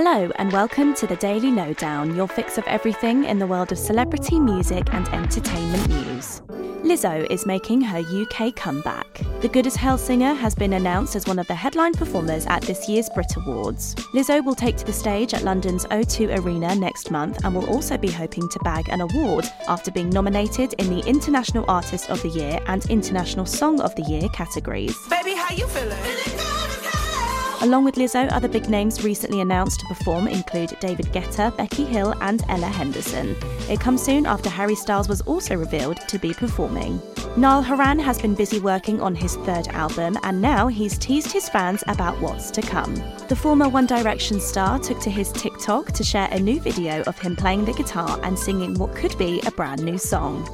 Hello, and welcome to the Daily Lowdown, your fix of everything in the world of celebrity music and entertainment news. Lizzo is making her UK comeback. The Good as Hell singer has been announced as one of the headline performers at this year's Brit Awards. Lizzo will take to the stage at London's O2 Arena next month and will also be hoping to bag an award after being nominated in the International Artist of the Year and International Song of the Year categories. Baby, how you feeling? Along with Lizzo, other big names recently announced to perform include David Guetta, Becky Hill, and Ella Henderson. It comes soon after Harry Styles was also revealed to be performing. Niall Horan has been busy working on his third album, and now he's teased his fans about what's to come. The former One Direction star took to his TikTok to share a new video of him playing the guitar and singing what could be a brand new song.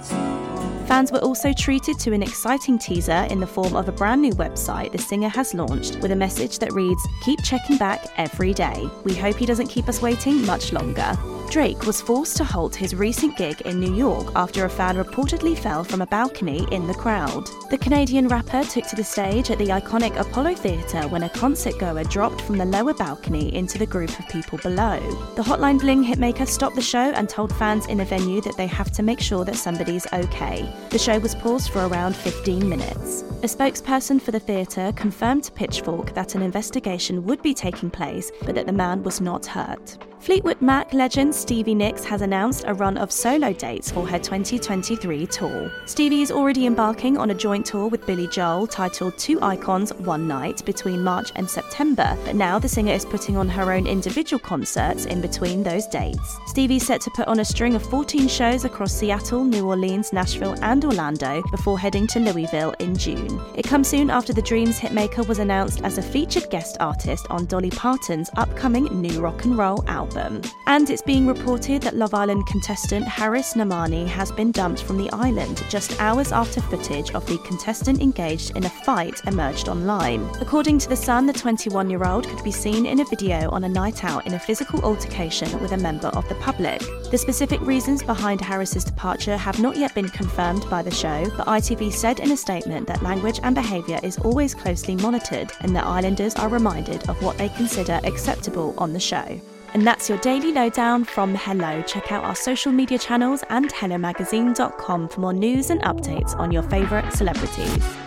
To. Fans were also treated to an exciting teaser in the form of a brand new website the singer has launched with a message that reads, Keep checking back every day. We hope he doesn't keep us waiting much longer. Drake was forced to halt his recent gig in New York after a fan reportedly fell from a balcony in the crowd. The Canadian rapper took to the stage at the iconic Apollo Theatre when a concert goer dropped from the lower balcony into the group of people below. The Hotline Bling hitmaker stopped the show and told fans in the venue that they have to make sure that somebody's okay. The show was paused for around 15 minutes. A spokesperson for the theatre confirmed to Pitchfork that an investigation would be taking place, but that the man was not hurt. Fleetwood Mac legend Stevie Nicks has announced a run of solo dates for her 2023 tour. Stevie is already embarking on a joint tour with Billy Joel titled Two Icons One Night between March and September, but now the singer is putting on her own individual concerts in between those dates. Stevie's set to put on a string of 14 shows across Seattle, New Orleans, Nashville, and Orlando before heading to Louisville in June. It comes soon after the Dreams hitmaker was announced as a featured guest artist on Dolly Parton's upcoming new rock and roll album. And it's being reported that Love Island contestant Haris Namani has been dumped from the island just hours after footage of the contestant engaged in a fight emerged online. According to The Sun, the 21 year old could be seen in a video on a night out in a physical altercation with a member of the public. The specific reasons behind Haris's departure have not yet been confirmed by the show, but ITV said in a statement that language and behaviour is always closely monitored and that islanders are reminded of what they consider acceptable on the show. And that's your daily lowdown from Hello. Check out our social media channels and hellomagazine.com for more news and updates on your favourite celebrities.